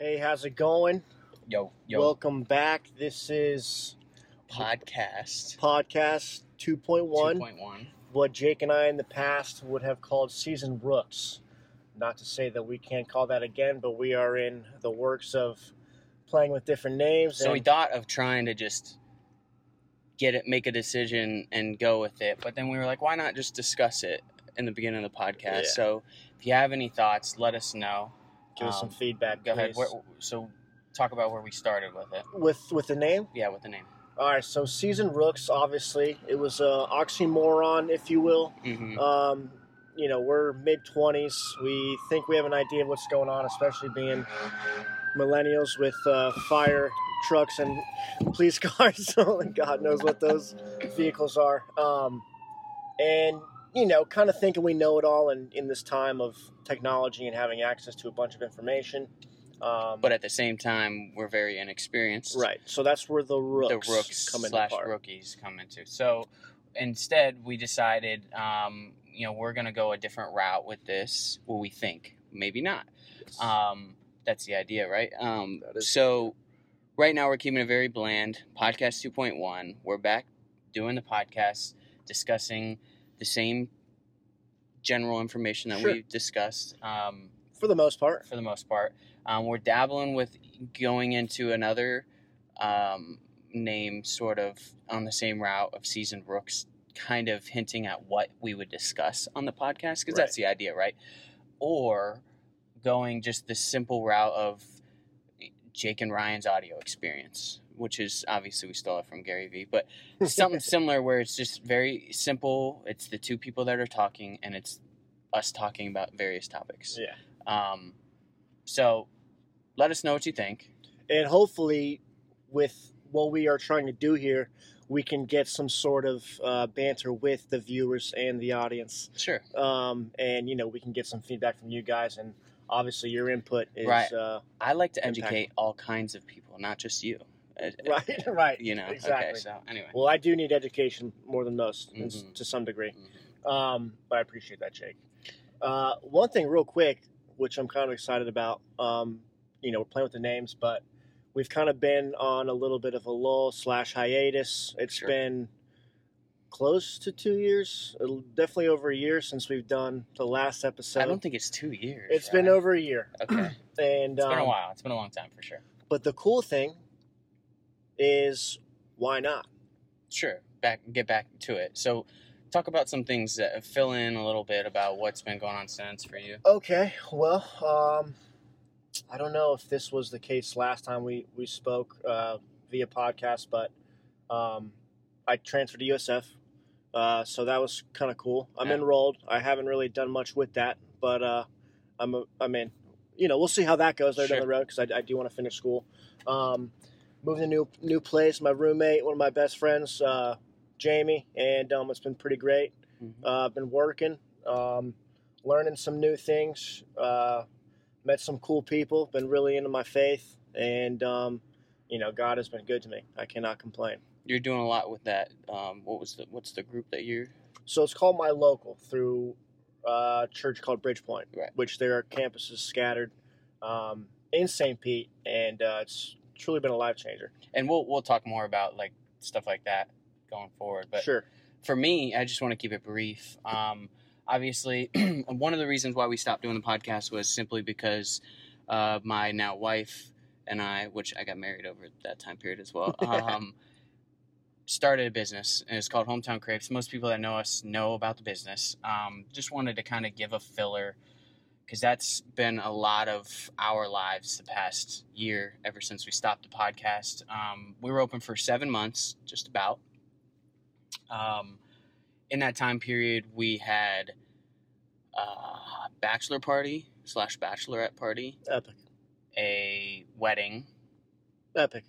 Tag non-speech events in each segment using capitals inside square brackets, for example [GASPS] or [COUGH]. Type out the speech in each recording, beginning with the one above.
Hey, how's it going? Yo, yo, Welcome back. This is podcast podcast 2.1, 2.1. what Jake and I in the past would have called season rooks. Not to say that we can't call that again, but we are in the works of playing with different names. So we and- thought of trying to just get it, make a decision, and go with it. But then we were like, why not just discuss it in the beginning of the podcast? Yeah. So if you have any thoughts, let us know. Give us some um, feedback. Go ahead. Where, so talk about where we started with it. With with the name. Yeah, with the name. All right. So season rooks. Obviously, it was a oxymoron, if you will. hmm Um, you know, we're mid twenties. We think we have an idea of what's going on, especially being millennials with uh, fire trucks and [LAUGHS] police [LAUGHS] cars. Only [LAUGHS] God knows what those vehicles are. Um, and you know, kind of thinking we know it all in, in this time of technology and having access to a bunch of information. Um, But at the same time, we're very inexperienced. right, so that's where the rooks, the rooks come slash part. rookies come into. So instead, we decided, um, you know, we're gonna go a different route with this. Well, we think, maybe not. Um, that's the idea, right? Um, so right now we're keeping it very bland. Podcast 2.1. We're back doing the podcast, discussing the same general information that Sure. we discussed. Um, For the most part, for the most part. Um, we're dabbling with going into another um, name, sort of on the same route of seasoned rooks, kind of hinting at what we would discuss on the podcast, because that's the idea, right? Or going just the simple route of Jake and Ryan's audio experience, which is obviously we stole it from Gary Vee, but [LAUGHS] something similar where it's just very simple. It's the two people that are talking, and it's us talking about various topics. yeah. Um, so let us know what you think. and hopefully with what we are trying to do here we can get some sort of uh, banter with the viewers and the audience Sure. um, and you know we can get some feedback from you guys and obviously your input is Right. uh, I like to educate all kinds of people, not just you. Right [LAUGHS] [LAUGHS] right You know. exactly Okay. So anyway. well i do need education more than most Mhm. to some degree Mhm. um, but i appreciate that jake uh, one thing real quick which i'm kind of excited about um, you know we're playing with the names but we've kind of been on a little bit of a lull slash hiatus it's Sure. been close to two years definitely over a year since we've done the last episode I don't think it's two years. it's been over a year Okay. [CLEARS THROAT] and It's been a um, while. It's been a long time for sure. but the cool thing is why not Sure. Back. Get back to it. So. Talk about some things that fill in a little bit about what's been going on since for you. Okay, well, um, I don't know if this was the case last time we we spoke uh, via podcast, but um, I transferred to USF, uh, so that was kind of cool. I'm Yeah. enrolled. I haven't really done much with that, but uh, I'm a, I'm in. You know, we'll see how that goes later down the road because I, I do want to finish school. Um, moved to a new new place. My roommate, one of my best friends, uh, Jamie, and um, it's been pretty great. Mhm. Uh, I've been working, um, learning some new things, uh, met some cool people, been really into my faith, and um, you know, God has been good to me. I cannot complain. You're doing a lot with that. Um, what was the What's the group that you're? So it's called My Local through uh, a church called Bridgepoint, Right. which there are campuses scattered um, in St. Pete, and uh, it's truly been a life changer. And we'll we'll talk more about like stuff like that going forward. But sure. for me, I just want to keep it brief. Um, obviously, [CLEARS THROAT] one of the reasons why we stopped doing the podcast was simply because uh, my now wife and I, which I got married over that time period as well, [LAUGHS] um, started a business, and it's called Hometown Crepes. Most people that know us know about the business. Um, just wanted to kind of give a filler because that's been a lot of our lives the past year ever since we stopped the podcast. Um, we were open for seven months, just about. Um, in that time period, we had a bachelor party slash bachelorette party, Epic. a wedding, Epic.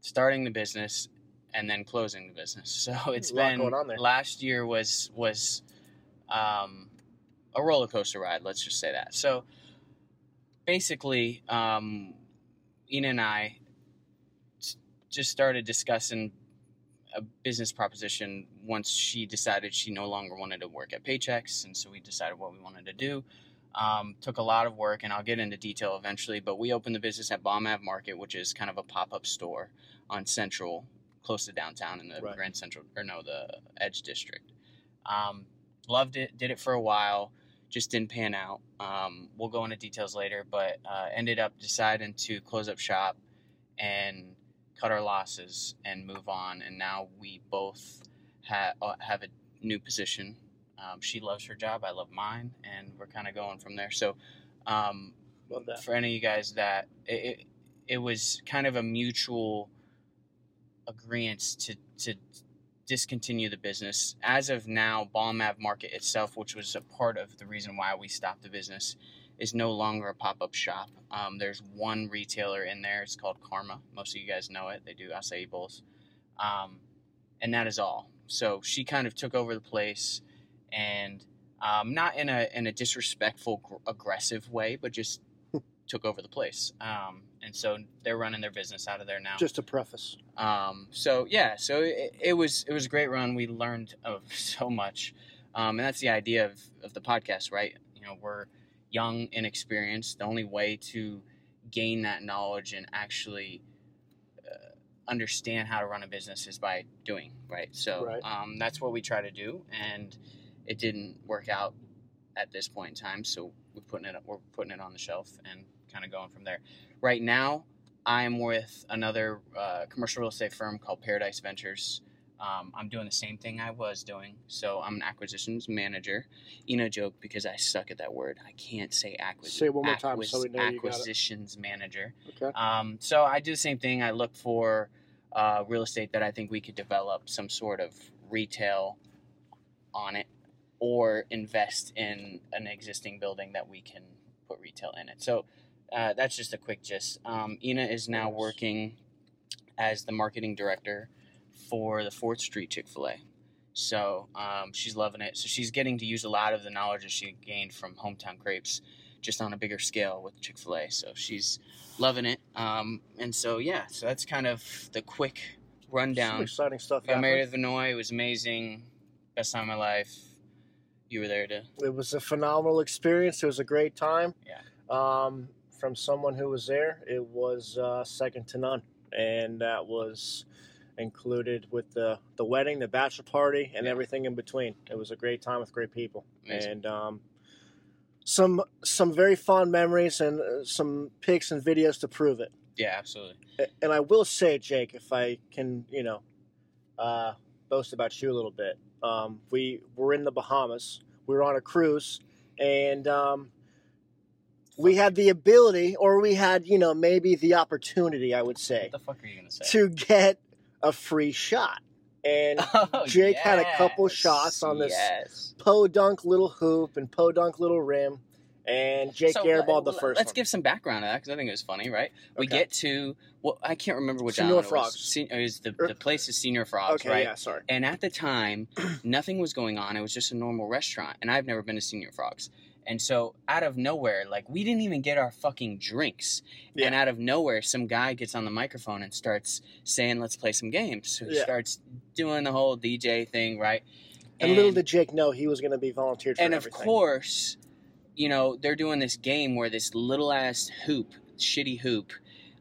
starting the business, and then closing the business. [LAUGHS] So it's A lot been going on there. last year was was um, a roller coaster ride. Let's just say that. So basically, um, Ina and I just started discussing a business proposition once she decided she no longer wanted to work at Paychex, and so we decided what we wanted to do. Um, took a lot of work, and I'll get into detail eventually. But we opened the business at Bomb Ave Market, which is kind of a pop up store on Central, close to downtown in the Right. Grand Central, or no, the Edge District. Um, loved it, did it for a while, just didn't pan out. Um, we'll go into details later, but uh, ended up deciding to close up shop and cut our losses and move on. And now we both ha- uh, have a new position. Um, she loves her job, I love mine, and we're kind of going from there. So, um, for any of you guys that it, it, it was kind of a mutual agreement to to discontinue the business. As of now, Ave Market itself, which was a part of the reason why we stopped the business, is no longer a pop up shop. Um, there's one retailer in there. It's called Karma. Most of you guys know it. They do acai bowls, um, and that is all. So she kind of took over the place, and um, not in a in a disrespectful, gr- aggressive way, but just took over the place. Um, and so they're running their business out of there now. Just a preface. Um, so yeah, so it, it was it was a great run. We learned of [LAUGHS] so much, um, and that's the idea of, of the podcast, right? You know, we're young, inexperienced. The only way to gain that knowledge and actually uh, understand how to run a business is by doing, right? So Right. Um, that's what we try to do, and it didn't work out at this point in time. So we're putting it we're putting it on the shelf and kind of going from there. Right now, I'm with another uh, commercial real estate firm called Paradise Ventures. Um, I'm doing the same thing I was doing. So I'm an acquisitions manager. You know, joke because I suck at that word. I can't say acquisitions. Say it one more time so we know you got it. Acquisitions manager. Okay. Um, so I do the same thing. I look for uh, real estate that I think we could develop some sort of retail on it or invest in an existing building that we can put retail in it. So uh, that's just a quick gist. Um, Ina is now working as the marketing director for the Fourth Street Chick fil A. So um, she's loving it. So she's getting to use a lot of the knowledge that she gained from Hometown Crepes just on a bigger scale with Chick fil A. So she's loving it. Um, and so, yeah, so that's kind of the quick Some rundown. exciting stuff. Got married at Vinoy. It was amazing. Best time of my life. You were there to. It was a phenomenal experience. It was a great time. Yeah. Um, from someone who was there, it was uh, second to none, and that was included with the the wedding, the bachelor party, and Yeah. everything in between. It was a great time with great people, Amazing. and um, some some very fond memories and uh, some pics and videos to prove it. Yeah, absolutely. And I will say, Jake, if I can, you know, uh, boast about you a little bit. Um, we were in the Bahamas. We were on a cruise, and um, we had the ability, or we had, you know, maybe the opportunity, I would say, What the fuck are you gonna say? to get a free shot. And [LAUGHS] Oh, Jake had a couple yes, shots on this Yes. podunk little hoop and podunk little rim, and Jake So, airballed the let- 1st Let's one. give some background to that because I think it was funny, right? We Okay. get to well, I can't remember which Senor island it Frogs. was. Se- it was the, Er- the place is Señor Frogs, okay, right? yeah, sorry. And at the time, [CLEARS THROAT] nothing was going on. It was just a normal restaurant, and I've never been to Señor Frogs. And so, out of nowhere, like we didn't even get our fucking drinks, Yeah. and out of nowhere, some guy gets on the microphone and starts saying, "Let's play some games." So he Yeah. starts doing the whole DJ thing, right? And, little did Jake know he was going to be volunteered for and of course, you know they're doing this game where this little ass hoop, shitty hoop.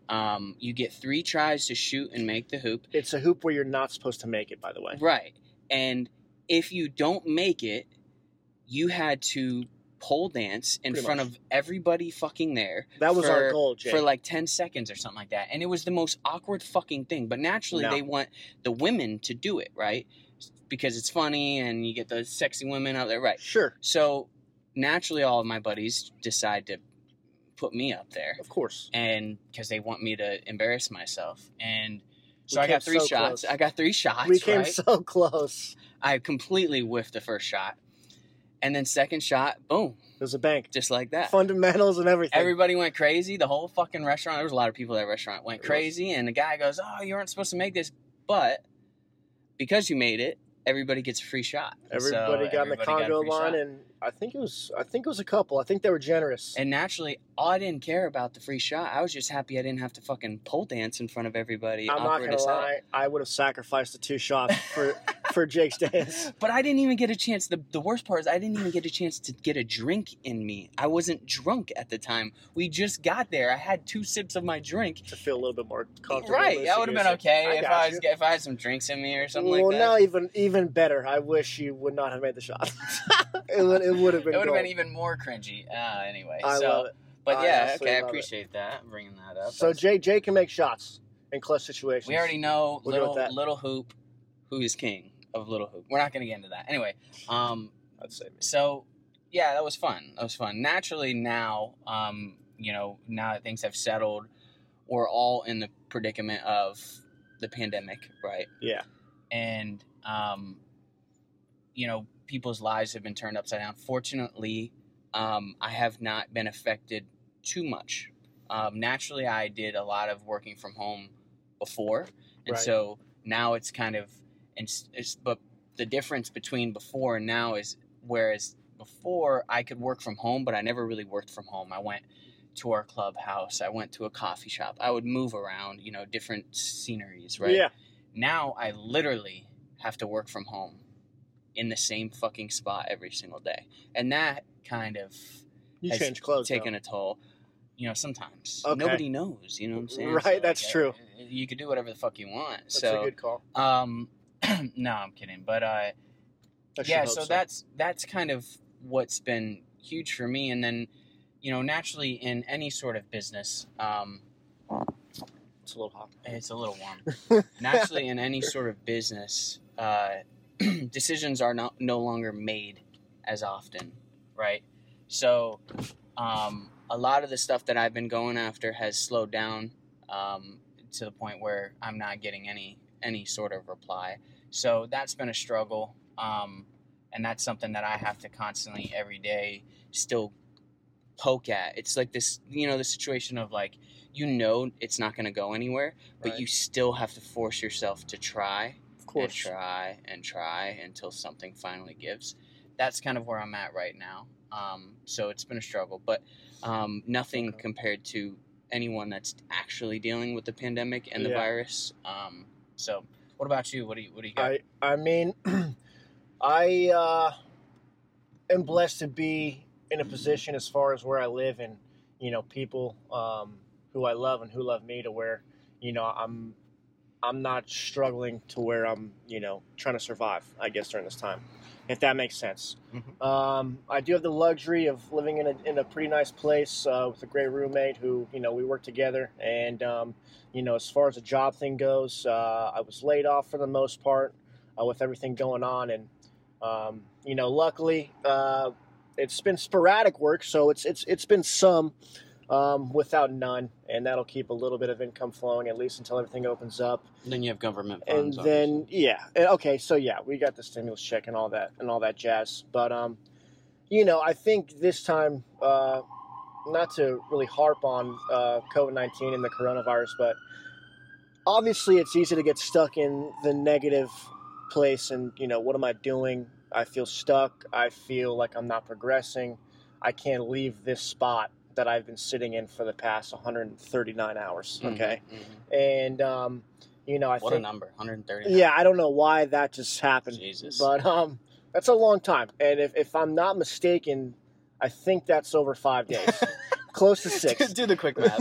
Um, you get three tries to shoot and make the hoop, It's a hoop where you're not supposed to make it, by the way. right? And if you don't make it, you had to pole dance in Pretty front much. of everybody fucking there That was for- our goal, Jake. for like 10 seconds or something like that. And it was the most awkward fucking thing. But naturally, No. they want the women to do it, right? Because it's funny and you get the sexy women out there, right? sure, So naturally, all of my buddies decide to put me up there, of course. and because they want me to embarrass myself. And so We I got three so shots. close. I got three shots. we came right? so close. I completely whiffed the first shot, and then second shot, boom, It was a bank. just like that. Fundamentals and everything. Everybody went crazy. The whole fucking restaurant. There was a lot of people at that restaurant went crazy, and the guy goes, "Oh, you weren't supposed to make this, but because you made it, everybody gets a free shot." And so everybody got in the everybody Congo line, shot. and I think it was. I think it was a couple. I think they were generous. And naturally, I didn't care about the free shot. I was just happy I didn't have to fucking pole dance in front of everybody. I'm not gonna lie. I would have sacrificed the two shots for [LAUGHS] for Jake's dance. But I didn't even get a chance. The, the worst part is I didn't even get a chance to get a drink in me. I wasn't drunk at the time. We just got there. I had two sips of my drink. To feel a little bit more comfortable. Right, that would have been okay I if I was you. if I had some drinks in me or something well, like that. now even even better. I wish you would not have made the shot. [LAUGHS] it would it would have been. it would have been even more cringy. Uh, anyway, I so love it. but I yeah, okay, I love it. appreciate that bringing that up. So That's- Jay Jay can make shots in clutch situations. we already know We'll little little hoop, who is king of little hoop. We're not going to get into that anyway. Um, I'd say. so yeah, that was fun. That was fun. Naturally, now, um, you know, now that things have settled, we're all in the predicament of the pandemic, right? Yeah. And um, you know, people's lives have been turned upside down. Fortunately, um, I have not been affected too much. Um, naturally, I did a lot of working from home before, and Right. so now it's kind of, and but the difference between before and now is whereas before I could work from home, but I never really worked from home. I went to our clubhouse, I went to a coffee shop, I would move around, you know, different sceneries, right? Yeah. Now I literally have to work from home in the same fucking spot every single day, and that kind of You has change clothes. taken though. a toll. You know, sometimes Okay. nobody knows. You know what I'm saying? Right, that's like, true. You could do whatever the fuck you want. That's so, a good call. um, [CLEARS THROAT] no, I'm kidding. But uh, I yeah, hope so, that's that's kind of what's been huge for me. And then, you know, naturally in any sort of business, um, it's a little hot. it's a little warm. [LAUGHS] naturally in any sort of business, uh, [CLEARS THROAT] decisions are not no longer made as often, right? So, um, a lot of the stuff that I've been going after has slowed down um, to the point where I'm not getting any any sort of reply. So that's been a struggle, um, and that's something that I have to constantly every day still poke at. It's like this, you know, the situation of like you know it's not going to go anywhere, but Right. you still have to force yourself to try Of and try and try until something finally gives. That's kind of where I'm at right now. Um, so it's been a struggle, but um, nothing compared to anyone that's actually dealing with the pandemic and the Yeah. virus. Um, so, what about you? What do you What do you got? I I mean, [CLEARS THROAT] I uh, am blessed to be in a position as far as where I live and you know people um, who I love and who love me to where you know I'm I'm not struggling to where I'm you know trying to survive. I guess during this time, if that makes sense. Mhm. Um, I do have the luxury of living in a in a pretty nice place uh, with a great roommate who you know we work together and. Um, you know, as far as the job thing goes, uh, I was laid off for the most part uh, with everything going on, and um, you know, luckily, uh, it's been sporadic work, so it's it's it's been some um, without none, and that'll keep a little bit of income flowing at least until everything opens up, And then you have government funds. and then yeah, okay, so yeah, we got the stimulus check and all that and all that jazz, but um, you know, I think this time. Uh, not to really harp on uh, COVID 19 and the coronavirus, but obviously it's easy to get stuck in the negative place and, you know, what am I doing? I feel stuck. I feel like I'm not progressing. I can't leave this spot that I've been sitting in for the past 139 hours. Mhm, Okay. mhm. And, um, you know, I What a number, 130. yeah, I don't know why that just happened. Jesus. But um, that's a long time. And if, if I'm not mistaken, I think that's over five days. [LAUGHS] Close to [LAUGHS] six. Do the quick math.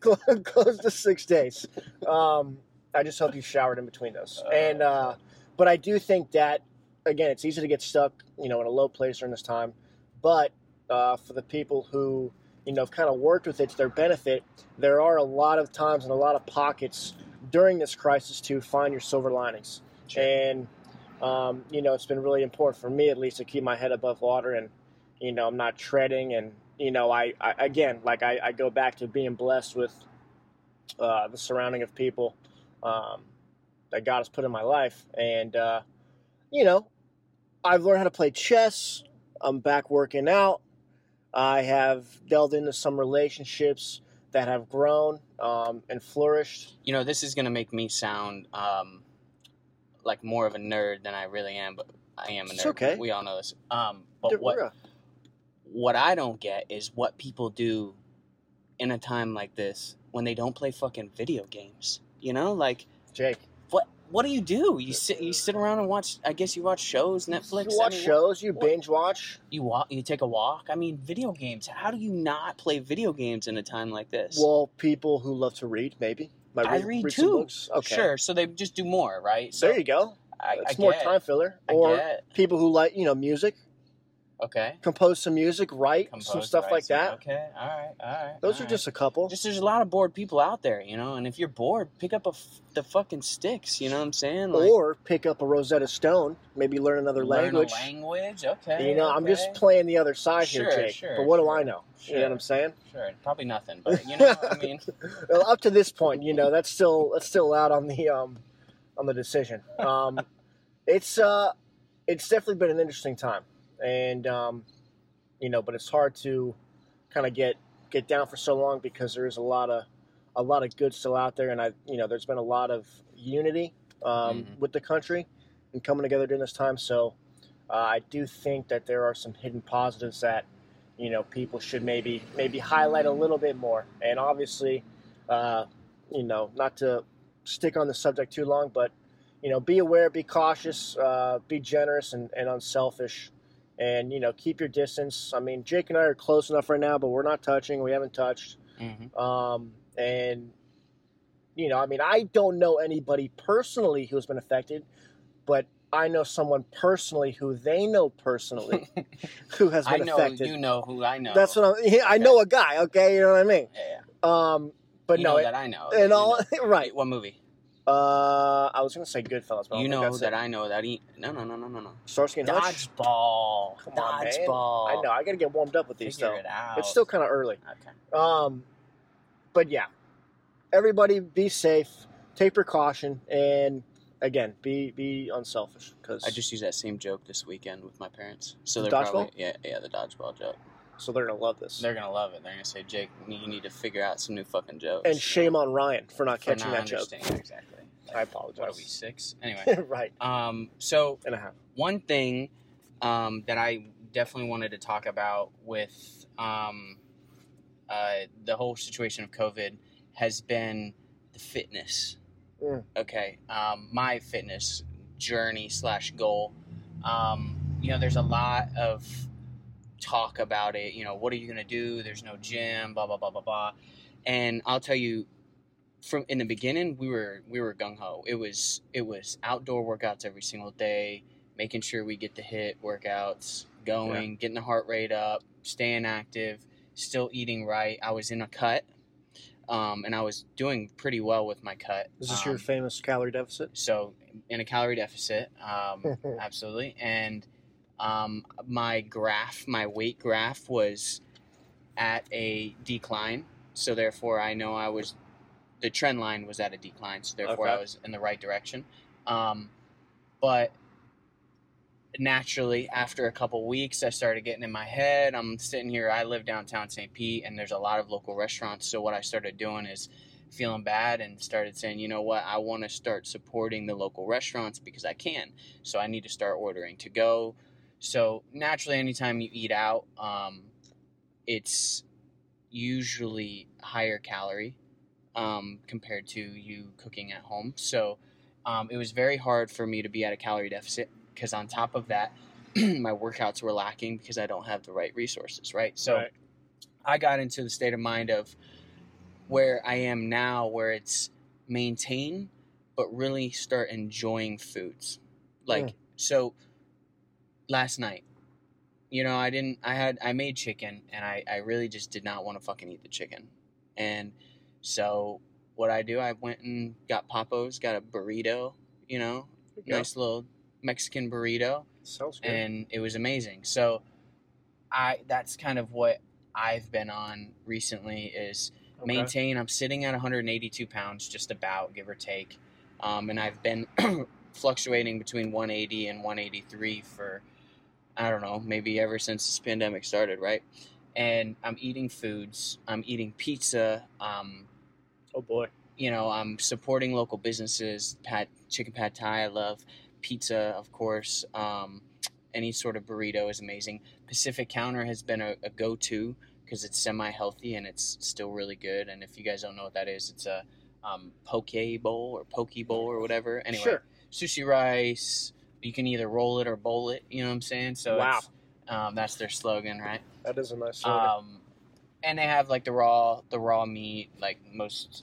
[LAUGHS] Close to six days. Um, I just hope you showered in between those. And uh, but I do think that again, it's easy to get stuck, you know, in a low place during this time. But uh, for the people who you know have kind of worked with it to their benefit, there are a lot of times and a lot of pockets during this crisis to find your silver linings. And um, you know, it's been really important for me at least to keep my head above water and you know, I'm not treading and you know, I, I again, like I, I go back to being blessed with uh, the surrounding of people um, that God has put in my life, and uh, you know, I've learned how to play chess. I'm back working out. I have delved into some relationships that have grown um, and flourished. You know, this is gonna make me sound um, like more of a nerd than I really am, but I am a nerd. It's okay. We all know this. Um, but what what I don't get is what people do in a time like this when they don't play fucking video games. You know, like Jake, what do you do? You sit you sit around and watch. I guess you watch shows, Netflix. You watch I mean, shows, you what- binge watch. You walk. You take a walk. I mean, video games. How do you not play video games in a time like this? Well, people who love to read, maybe. Might I read some too. books. Okay. Sure. So they just do more, right? So There you go. I, It's I more get, time filler. Or people who like, you know, music, Okay. compose some music, write some stuff right, like so- that. Okay. All right. All right. Those all are right. just a couple. just there's a lot of bored people out there, you know. And if you're bored, pick up a f- the fucking sticks. You know what I'm saying? Like, or pick up a Rosetta Stone, maybe learn another learn language. A language. Okay. You know, I'm just playing the other side here, Jake. sure, but what do I know? You know what I'm saying? Sure. Probably nothing, but you [LAUGHS] know, I mean, Well, up to this point, you know, that's still that's still out on the um on the decision. Um, [LAUGHS] it's uh, it's definitely been an interesting time, and um, you know, but it's hard to kind of get get down for so long because there is a lot of a lot of good still out there, and I you know, there's been a lot of unity um, Mhm. with the country and coming together during this time. So uh, I do think that there are some hidden positives that you know people should maybe maybe highlight a little bit more, and obviously uh, you know, not to stick on the subject too long, but you know, be aware, be cautious, uh, be generous and, and unselfish, and you know, keep your distance. I mean, Jake and I are close enough right now, but we're not touching. We haven't touched, mhm. um, and you know, I mean, I don't know anybody personally who's been affected, but I know someone personally who they know personally [LAUGHS] who has I been know affected. you know who I know. That's what I'm. I know a guy. Okay, you know what I mean. Yeah, Um, but you no, know it- that I know. and You all know. [LAUGHS] right. What movie? Uh, I was gonna say Goodfellas, but You don't know that that's I know that he. No, no, no, no, no, no. it. Starsky and Hutch. Dodgeball. Come on, man. Dodgeball. I know. I gotta get warmed up with these Figure though. it out. It's still kind of early. okay. Um, but yeah, everybody be safe, take precaution, and again, be be unselfish because I just used that same joke this weekend with my parents. So they're dodgeball? probably yeah, yeah, the dodgeball joke. so they're gonna love this. They're gonna love it. They're gonna say, Jake, you need to figure out some new fucking jokes. And shame on Ryan for not for catching not that joke. Exactly. I apologize. What are we six? [LAUGHS] Anyway, right, um, so and a half. one thing um, that I definitely wanted to talk about with um, uh, the whole situation of COVID has been the fitness. Mm. Okay, um, my fitness journey slash goal. Um, you know, there's a lot of talk about it. You know, what are you gonna do? There's no gym. Blah blah blah blah blah. And I'll tell you, from in the beginning, we were we were gung ho. It was it was outdoor workouts every single day, making sure we get the HIIT workouts going, getting the heart rate up, staying active, still eating right. I was in a cut, um, and I was doing pretty well with my cut. Is this Um, your famous calorie deficit? so in a calorie deficit, um, [LAUGHS] absolutely, and um, my graph, my weight graph was at a decline. So therefore, I know I was the trend line was at a decline. So therefore, I was in the right direction. Um, but naturally, after a couple weeks, I started getting in my head. I'm sitting here. I live downtown St. Pete, and there's a lot of local restaurants. So what I started doing is feeling bad and started saying, you know what, I want to start supporting the local restaurants because I can. So I need to start ordering to go. So naturally, anytime you eat out, um, it's usually higher calorie um, compared to you cooking at home. So um, it was very hard for me to be at a calorie deficit because on top of that, [CLEARS THROAT] my workouts were lacking because I don't have the right resources, right? So Right. I got into the state of mind of where I am now, where it's maintain, but really start enjoying foods. Like, Mm. so last night, you know, I didn't, I had, I made chicken and I, I really just did not want to fucking eat the chicken. And so what I do, I went and got Papo's, got a burrito, you know, nice little Mexican burrito Sounds good. and it was amazing. So I that's kind of what I've been on recently is Okay. maintain. I'm sitting at 182 pounds, just about give or take, um, and I've been [CLEARS THROAT] fluctuating between 180 and 183 for I don't know, maybe ever since this pandemic started, right? And I'm eating foods. I'm eating pizza. Um, Oh boy. you know, I'm supporting local businesses. Pat chicken pad thai, I love. Pizza, of course. Um, any sort of burrito is amazing. Pacific Counter has been a, a go-to because it's semi-healthy and it's still really good. And if you guys don't know what that is, it's a, um, poke bowl or poke bowl or whatever. Anyway, Sure. sushi rice. You can either roll it or bowl it. You know what I'm saying? So Wow. it's, um, that's their slogan, right? That is a nice slogan. Um, and they have like the raw the raw meat like most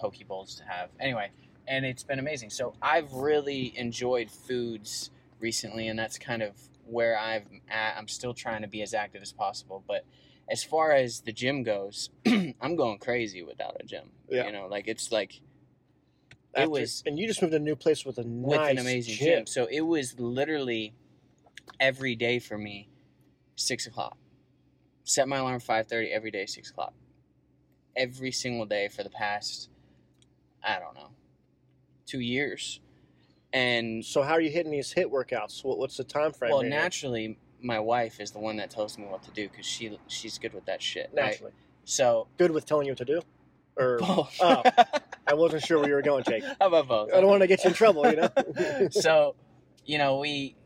poke bowls to have. Anyway, and it's been amazing. So I've really enjoyed foods recently, and that's kind of where I've at. I'm still trying to be as active as possible, but as far as the gym goes, [CLEARS THROAT] I'm going crazy without a gym. Yeah. You know, like it's like it was and you just moved to a new place with a with nice an amazing gym. So it was literally every day for me, six o'clock. Set my alarm five thirty every day, six o'clock. Every single day for the past, I don't know, two years. And So how are you hitting these HIIT workouts? What, what's the time frame? well, right now? naturally, my wife is the one that tells me what to do because she she's good with that shit. right? naturally, So good with telling you what to do. Or both. Oh. I wasn't sure where you were going, Jake. [LAUGHS] How about both? I don't want to get you in trouble, you know. [LAUGHS] so, you know, we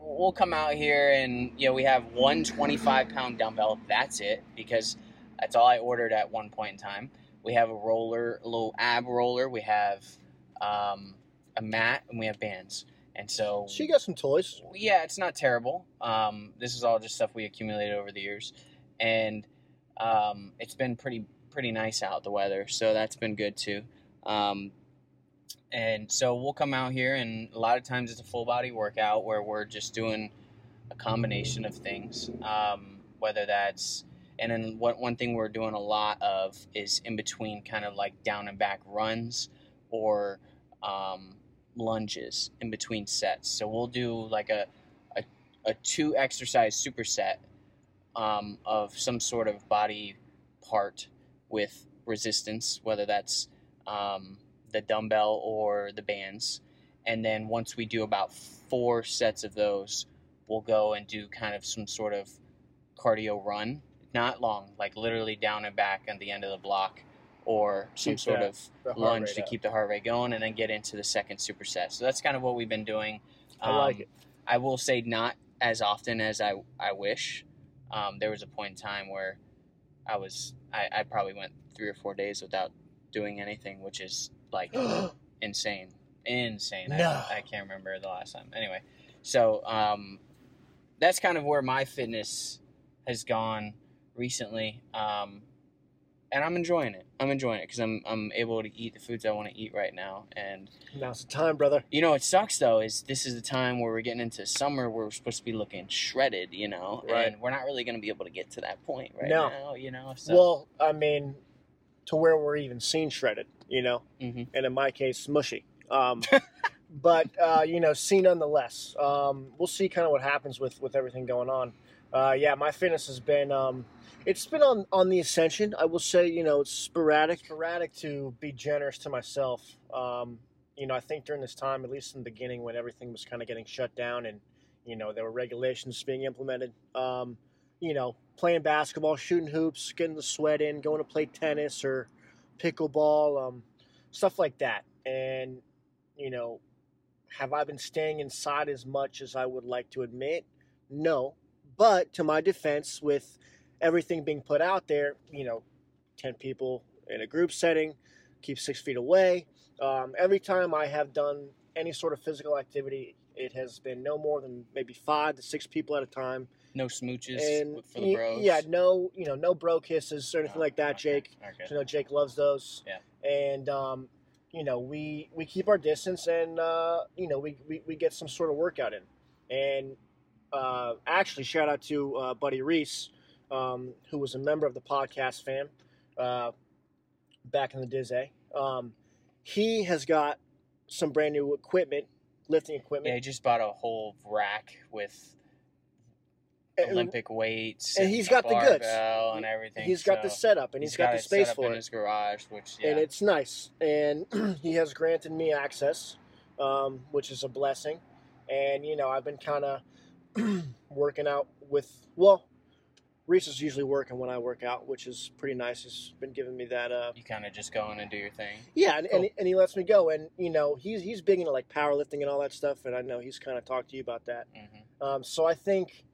we'll come out here and you know we have one 25 pound dumbbell. That's it because that's all I ordered at one point in time. We have a roller, a little ab roller. We have um, a mat and we have bands. And so, she got some toys. yeah, it's not terrible. Um, this is all just stuff we accumulated over the years, and um, it's been pretty pretty nice out the weather, so that's been good too. Um, and so we'll come out here, and a lot of times it's a full body workout where we're just doing a combination of things, um, whether that's and then what one thing we're doing a lot of is in between kind of like down and back runs or um, lunges in between sets. So we'll do like a a, a two exercise superset um, of some sort of body part with resistance, whether that's um, the dumbbell or the bands. And then once we do about four sets of those, we'll go and do kind of some sort of cardio run, not long, like literally down and back at the end of the block, or some Keep sort that- of lunge to up. keep the heart rate going, and then get into the second superset. So that's kind of what we've been doing. I like Um, it. I will say not as often as I I wish. Um, there was a point in time where I was I, I probably went three or four days without doing anything, which is like [GASPS] insane, insane. No. I, I can't remember the last time. Anyway, so um, that's kind of where my fitness has gone recently, um, and I'm enjoying it. I'm enjoying it because I'm I'm able to eat the foods I want to eat right now, and Now's the time, brother. you know, it sucks though. Is this is the time where we're getting into summer where we're supposed to be looking shredded, you know, Right. and we're not really going to be able to get to that point right No. now, you know. So, Well, I mean, to where we're even seen shredded, you know, Mhm. and in my case, mushy. Um, [LAUGHS] but uh, you know, see nonetheless. Um, we'll see kind of what happens with with everything going on. Uh, yeah, my fitness has been um, it's been on on the ascension. I will say, you know, it's sporadic, sporadic to be generous to myself. Um, you know, I think during this time, at least in the beginning, when everything was kind of getting shut down and you know there were regulations being implemented. Um, you know, playing basketball, shooting hoops, getting the sweat in, going to play tennis or pickleball, um, stuff like that. And, you know, have I been staying inside as much as I would like to admit? No. But to my defense, with everything being put out there, you know, 10 people in a group setting, keep six feet away. Um, every time I have done any sort of physical activity, it has been no more than maybe five to six people at a time no smooches and for the bros. yeah, no, you know, no bro kisses or anything Oh, like that, okay, Jake. Okay. You know, Jake loves those. Yeah. And um, you know, we we keep our distance, and uh, you know, we, we we get some sort of workout in. And uh, actually, shout out to uh, Buddy Reese, um, who was a member of the podcast fam uh, back in the Dizzy. Um, he has got some brand new equipment, lifting equipment. Yeah, he just bought a whole rack with And- Olympic weights, and he's got the goods. and everything. He's got the setup, and he's got, the space for in it. his garage, which yeah, and it's nice. And [CLEARS THROAT] he has granted me access, um, which is a blessing. And you know, I've been kind of [CLEARS THROAT] working out with. Well, Reese is usually working when I work out, which is pretty nice. He's been giving me that. Uh, you kind of just go in and do your thing. yeah, and, and, Cool. and he lets me go. And you know, he's he's big into like powerlifting and all that stuff. And I know he's kind of talked to you about that. hmm Um, so I think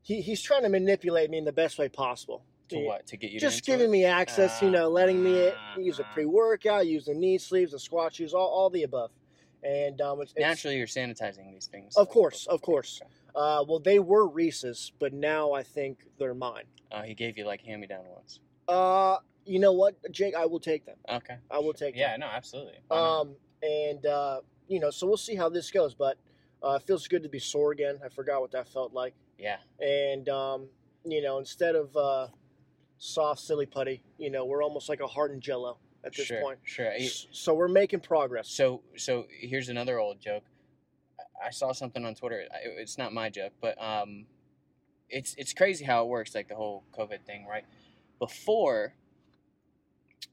he, he's trying to manipulate me in the best way possible. To Yeah. what? To get you just giving it? me access, you know, letting me Ah, use a pre-workout, use the knee sleeves, the squat shoes, all, all the above. And um, it's, it's Naturally, you're sanitizing these things. Of course, of course. Okay. Uh, well, they were Reese's, but now I think they're mine. Uh, he gave you like hand me down ones. Uh, you know what, Jake? I will take them. Okay. I will take Yeah, them. no, absolutely. Why? Um, and uh, you know, so we'll see how this goes. But uh, it feels good to be sore again. I forgot what that felt like. yeah. And um, you know, instead of uh, soft silly putty, you know, we're almost like a hardened Jello at this sure, point. Sure. You- S- So we're making progress. So, so here's another old joke. I- saw something on Twitter. It's not my joke, but um, it's it's crazy how it works, like the whole COVID thing, right? Before,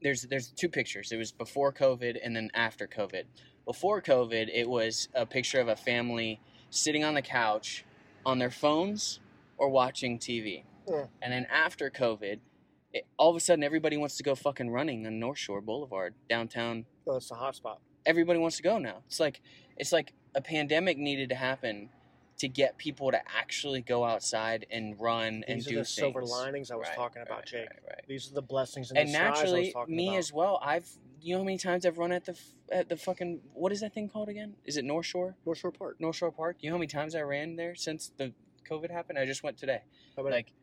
there's there's two pictures. It was before COVID and then after COVID. Before COVID, it was a picture of a family sitting on the couch on their phones or watching TV. Yeah. And then after COVID, it, all of a sudden everybody wants to go fucking running on North Shore Boulevard, downtown Oh, it's a hot spot. everybody wants to go now. It's like it's like a pandemic needed to happen to get people to actually go outside and run and These are do the silver linings I was Right, talking about, right, Jake. right. These are the blessings in And disguise I was naturally, me about. as well. I've you know how many times I've run at the at the fucking what is that thing called again? Is it North Shore? North Shore Park. North Shore Park. You know how many times I ran there since the COVID happened? I just went today. How about Like,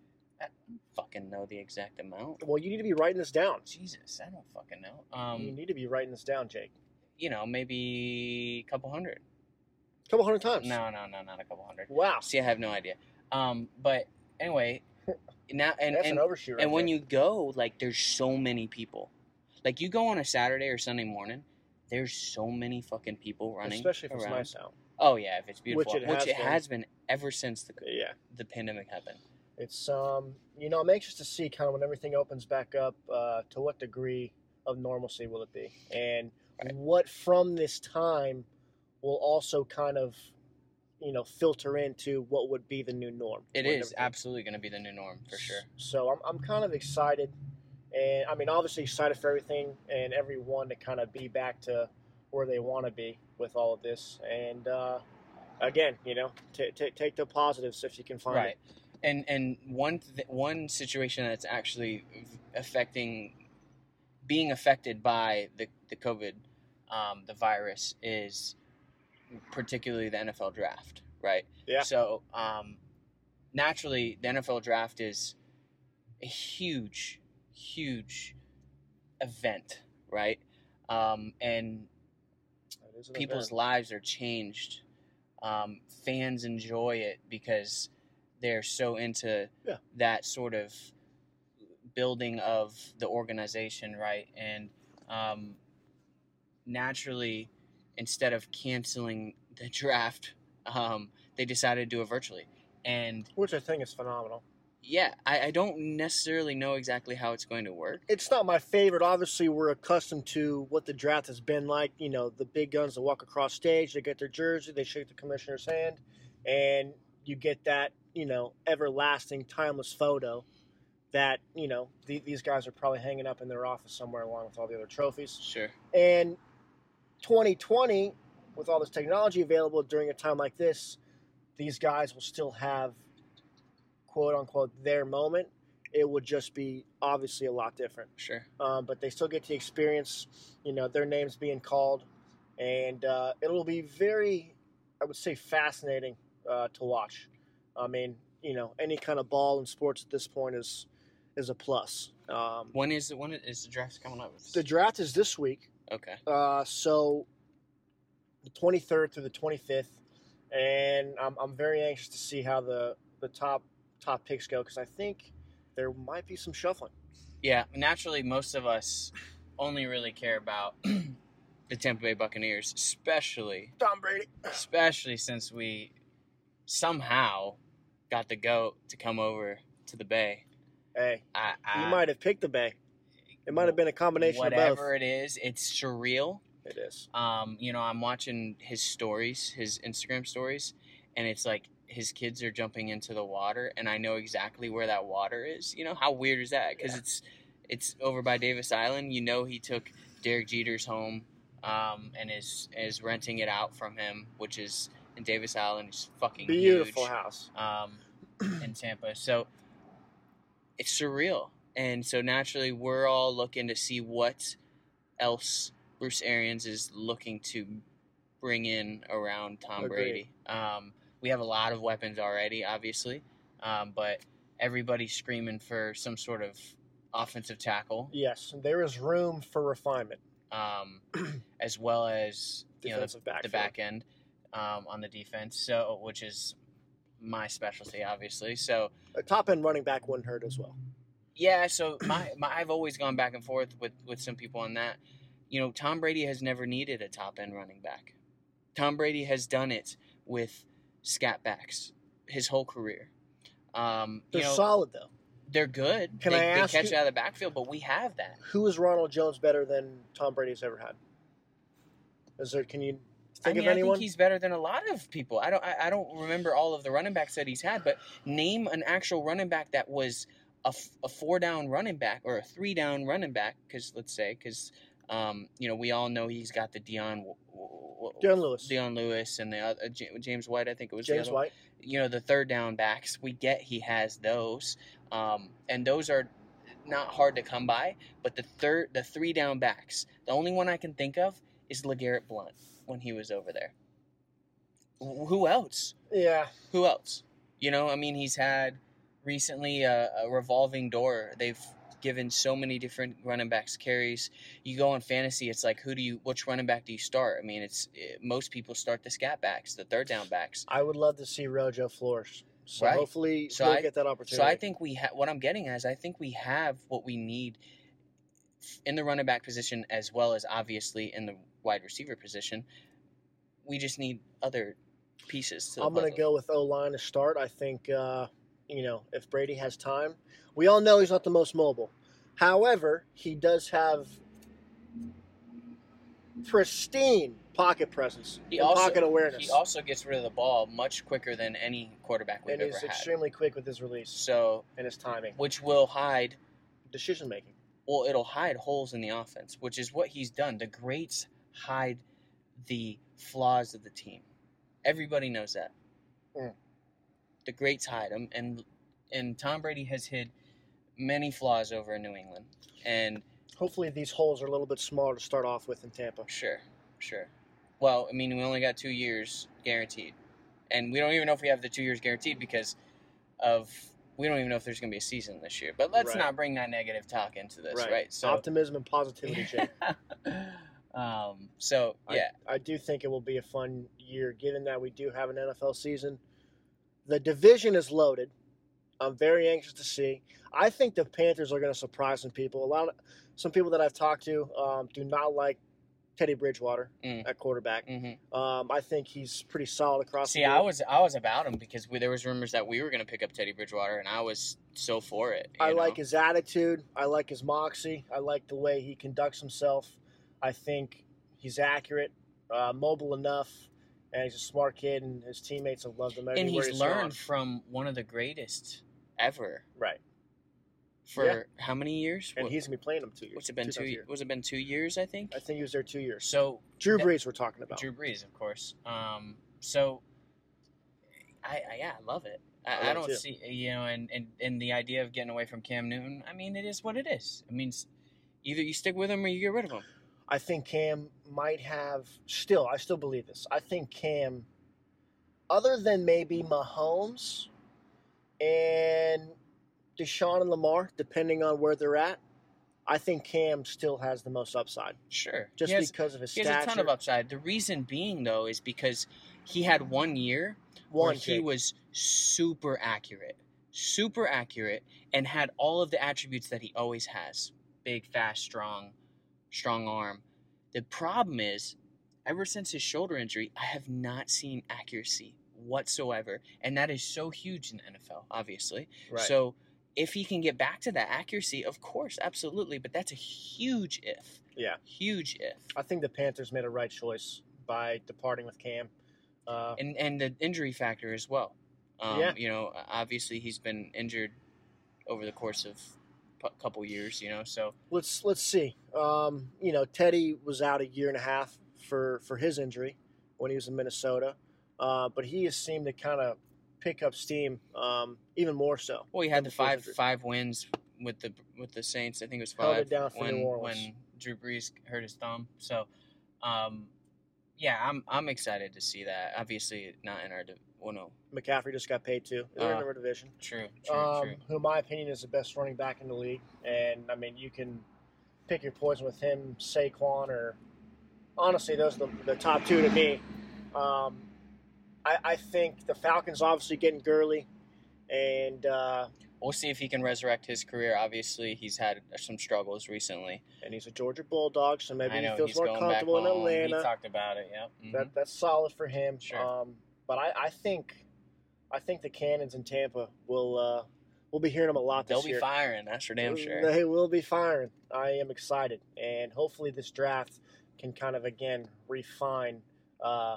I don't fucking know the exact amount. Well, you need to be writing this down. Jesus, I don't fucking know. you Um, need to be writing this down, Jake. you know, maybe a couple hundred. A couple hundred times. No, no, no, not a couple hundred. Wow. See, I have no idea. Um, but anyway, [LAUGHS] now and That's and, an overshoot. Right and when there. you go, like, there's so many people. Like, you go on a Saturday or Sunday morning, there's so many fucking people running. especially if it's around. nice out. Oh yeah, if it's beautiful, Which it has has been. been ever since the Yeah. the pandemic happened. It's um, you know, I'm anxious to see kind of when everything opens back up, uh, to what degree of normalcy will it be, and Right. what from this time will also kind of, you know, filter into what would be the new norm. It is when is everything- absolutely going to be the new norm for sure. So I'm, I'm kind of excited, and I mean, obviously excited for everything and everyone to kind of be back to where they want to be with all of this. And uh, again, you know, t- t- take the positives if you can find Right. it. And and one th- one situation that's actually affecting, being affected by the the COVID, um, the virus is particularly the NFL draft, right? Yeah. So um, naturally, the NFL draft is a huge, huge event, right? Um, and an people's event. lives are changed. Um, fans enjoy it because they're so into Yeah. that sort of building of the organization, right? And um, naturally, instead of canceling the draft, um, they decided to do it virtually. And which I think is phenomenal. yeah, I, I don't necessarily know exactly how it's going to work. It's not my favorite. Obviously, we're accustomed to what the draft has been like. You know, the big guns that walk across stage, they get their jersey, they shake the commissioner's hand, and you get that, you know, everlasting, timeless photo that, you know, the, these guys are probably hanging up in their office somewhere along with all the other trophies. Sure. And 2020, with all this technology available during a time like this, these guys will still have, quote unquote, their moment. It would just be obviously a lot different. Sure. Um, but they still get to experience, you know, their names being called. And uh, it'll be very, I would say, fascinating uh, to watch. I mean, you know, any kind of ball in sports at this point is is a plus. Um, When is the when is the draft coming up? the draft is this week. Okay. Uh, so the 23rd through the 25th, and I'm, I'm very anxious to see how the the top top picks go because I think there might be some shuffling. Yeah, naturally, most of us only really care about [CLEARS THROAT] the Tampa Bay Buccaneers, especially Tom Brady. especially since we somehow got the goat to come over to the Bay. Hey, I, I, you might have picked the Bay. It might have been a combination of whatever it is. It's surreal. It is. Um, you know, I'm watching his stories, his Instagram stories, and it's like his kids are jumping into the water, and I know exactly where that water is. You know, how weird is that? Because Yeah. it's it's over by Davis Island. You know, he took Derek Jeter's home, um, and is is renting it out from him, which is in Davis Island. It's fucking Beautiful huge, house. um, in Tampa. So it's surreal. And so naturally we're all looking to see what else Bruce Arians is looking to bring in around Tom Agreed. Brady. Um, we have a lot of weapons already, obviously, um, but everybody's screaming for some sort of offensive tackle, Yes, there is room for refinement. um, [CLEARS THROAT] as well as you know the, back. the back end um, on the defense. So, which is my specialty, obviously. So, A top end running back wouldn't hurt as well. Yeah, so my, my I've always gone back and forth with with some people on that. You know, Tom Brady has never needed a top end running back. Tom Brady has done it with scat backs his whole career. Um, They're know, solid though. they're good. Can they, I ask they catch you- it out of the backfield, but we have that. Who is Ronald Jones better than Tom Brady's ever had? Is there? Can you think I mean, of I anyone? think he's better than a lot of people. I don't. I, I don't remember all of the running backs that he's had, but name an actual running back that was a, a four down running back or a three down running back. Because let's say, because um, you know, we all know he's got the Dion, Dion Lewis, Dion Lewis, and the other, uh, James White. I think it was James White. you know the third down backs we get he has those um, and those are not hard to come by but the third the three down backs the only one i can think of is LeGarrette Blount when he was over there who else Yeah, who else you know i mean he's had recently a, a revolving door they've given so many different running backs carries you go on fantasy it's like who do you which running back do you start i mean it's eh, most people start the scat backs the third down backs I would love to see Rojo flourish. So Right. hopefully So I- get that opportunity. So I think we have what I'm getting at is I think we have what we need in the running back position as well as obviously in the wide receiver position. We just need other pieces to I'm going to go with O line to start. I think, uh, you know, if Brady has time, we all know he's not the most mobile. However, he does have pristine pocket presence He and also- pocket awareness. He also gets rid of the ball much quicker than any quarterback we've and ever he's had. extremely quick with his release So, and his timing, which will hide decision making. well, it'll hide holes in the offense, which is what he's done. The greats hide the flaws of the team. Everybody knows that. Mm. The greats hide them, and and Tom Brady has hid many flaws over in New England. And Hopefully, these holes are a little bit smaller to start off with in Tampa. sure, sure. Well, I mean, we only got two years guaranteed, and we don't even know if we have the two years guaranteed because of we don't even know if there's going to be a season this year. But let's Right. not bring that negative talk into this, right? So optimism and positivity, [LAUGHS] Jake. um, so yeah, I do think it will be a fun year, given that we do have an NFL season. The division is loaded. I'm very anxious to see. I think the Panthers are going to surprise some people. A lot of some people that I've talked to um, do not like Teddy Bridgewater Mm. at quarterback. hmm Um, I think he's pretty solid across. See, the board. I was I was about him because we, there was rumors that we were going to pick up Teddy Bridgewater, and I was so for it. I know? like his attitude. I like his moxie. I like the way he conducts himself. I think he's accurate, uh, mobile enough, and he's a smart kid. And his teammates have loved him and he's he's learned gone. from one of the greatest ever Right, for Yeah. how many years? and What- he's gonna be playing him two years. what's it been two two? times a ye- year. Was it been two years? I think. I think he was there two years. So Drew that- Brees, we're talking about. Drew Brees, of course. Um, so, I, I yeah, I love it. I I, don't too. see you know, and, and and the idea of getting away from Cam Newton. I mean, it is what it is. It means either you stick with him or you get rid of him. I think Cam might have still. I still believe this. I think Cam, other than maybe Mahomes and Deshaun and Lamar, depending on where they're at, I think Cam still has the most upside, Sure, just has, because of his he has stature. a ton of upside. The reason being though is because he had one year where One, he was super accurate, super accurate, and had all of the attributes that he always has: big, fast, strong, strong arm. The problem is, ever since his shoulder injury, I have not seen accuracy whatsoever, and that is so huge in the NFL, obviously. right. So. If he can get back to that accuracy, of course, absolutely, but that's a huge if. Yeah. Huge if. I think the Panthers made a right choice by departing with Cam. Uh, and and the injury factor as well. Um, Yeah. You know, obviously he's been injured over the course of couple years. You know, so let's let's see. Um, you know, Teddy was out a year and a half for for his injury when he was in Minnesota, uh, but he has seemed to kind of pick up steam um, even more so. well, he had the five injury. five wins with the with the Saints. I think it was Held it five down when when Drew Brees hurt his thumb. So, um, yeah, I'm I'm excited to see that. Obviously, not in our div- well, no, McCaffrey just got paid too. They're in Uh, division. true, true, um, true. who in my opinion is the best running back in the league. And I mean, you can pick your poison with him, Saquon, or honestly, those are the, the top two to me. Um, I, I think the Falcons obviously getting Gurley, and uh, We'll see if he can resurrect his career. Obviously, he's had some struggles recently. and he's a Georgia Bulldog, so maybe know he feels more comfortable in. Atlanta. He talked about it. Yep. Mhm. That that's solid for him. Sure. Um, but I, I think I think the Cannons in Tampa will uh, we'll be hearing them a lot this They'll be year. firing. That's for damn sure. They will be firing. I am excited, and hopefully this draft can kind of again refine uh,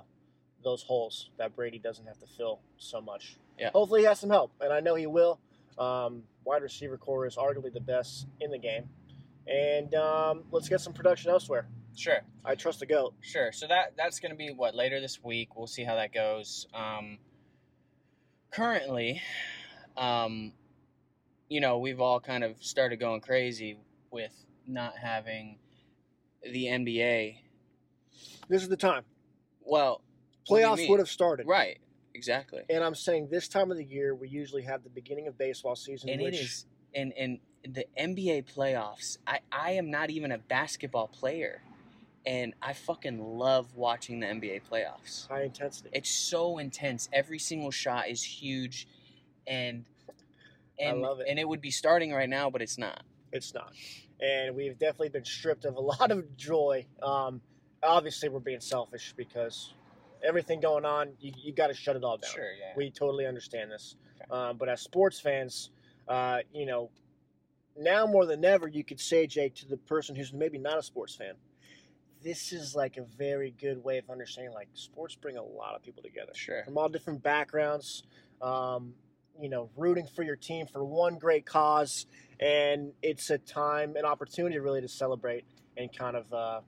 those holes that Brady doesn't have to fill so much. Yeah. Hopefully he has some help, and I know he will. Um, wide receiver core is arguably the best in the game, and um, let's get some production elsewhere. Sure. I trust the goat. Sure. So that that's going to be what later this week. We'll see how that goes. Um, currently, um, you know, we've all kind of started going crazy with not having the NBA. This is the time. Well, what do you Playoffs would have started. right. Exactly. And I'm saying this time of the year, we usually have the beginning of baseball season, And which it is and and the NBA playoffs. I I am not even a basketball player, and I fucking love watching the NBA playoffs. high intensity. It's so intense. Every single shot is huge, and I and love it. and it would be starting right now, but it's not. It's not. And we've definitely been stripped of a [LAUGHS] lot of joy. Um, obviously, we're being selfish because everything going on, you, you got to shut it all down. Sure, yeah. We totally understand this. Um, but as sports fans, uh, you know, now more than ever, you could say, Jake, to the person who's maybe not a sports fan, this is like a very good way of understanding. Like, sports bring a lot of people together Sure. from all different backgrounds. Um, you know, rooting for your team for one great cause, and it's a time, an opportunity, really, to celebrate and kind of, uh,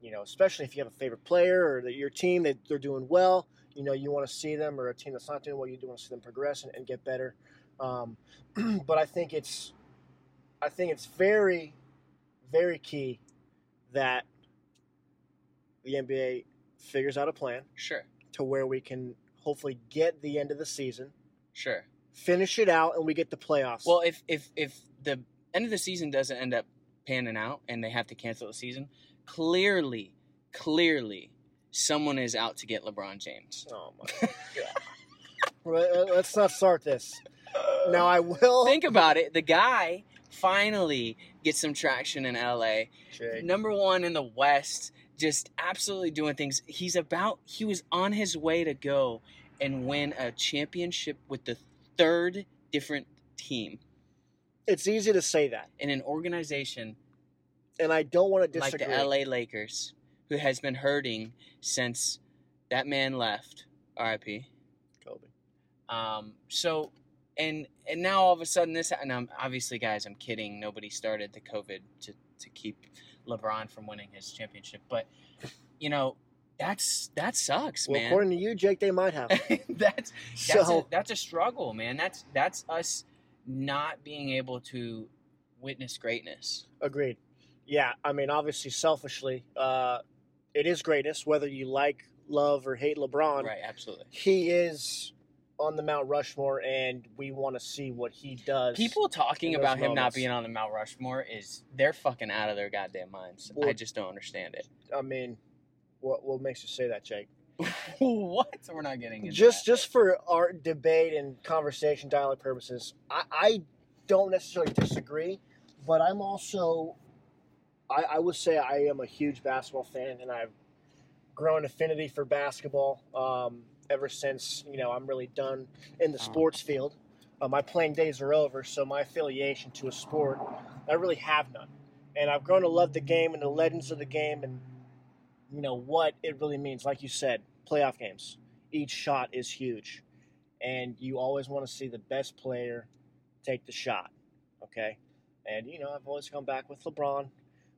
you know, especially if you have a favorite player or that your team that they're doing well. You know, you want to see them, or a team that's not doing well, you do want to see them progress and, and get better. Um, [CLEARS THROAT] but I think it's, I think it's very, very key that the NBA figures out a plan Sure. to where we can hopefully get the end of the season, Sure. finish it out, and we get the playoffs. Well, if if if the end of the season doesn't end up panning out and they have to cancel the season, clearly, clearly, someone is out to get LeBron James. oh my [LAUGHS] god. Uh, let's not start this. Now I will. Think about it. The guy finally gets some traction in LA. Jake, Number one in the West, just absolutely doing things. He's about. He was on his way to go and win a championship with the third different team it's easy to say that, in an organization and I don't want to disagree. like the LA Lakers, who has been hurting since that man left. R.I.P. Kobe. Um, so, and and now all of a sudden this, and I'm obviously, guys, I'm kidding. Nobody started the COVID to to keep LeBron from winning his championship, but you know, that's that sucks, Well, man. according to you, Jake, they might have. [LAUGHS] that's that's So a, that's a struggle, man. That's that's us not being able to witness greatness. agreed. Yeah, I mean, obviously, selfishly, uh, it is greatness. Whether you like, love, or hate LeBron, Right, absolutely. he is on the Mount Rushmore, and we want to see what he does. People talking about him not being on the Mount Rushmore is they're fucking out of their goddamn minds. Well- I just don't understand it. I mean, what what makes you say that, Jake? [LAUGHS] what? We're not getting into just that. just for our debate and conversation dialogue purposes, I, I don't necessarily disagree, but I'm also I, I would say I am a huge basketball fan and I've grown affinity for basketball um, ever since you know I'm really done in the Oh. sports field. Uh, my playing days are over, so my affiliation to a sport I really have none, and I've grown to love the game and the legends of the game and you know what it really means. Like you said, playoff games. Each shot is huge, and you always want to see the best player take the shot. Okay, and you know I've always come back with LeBron,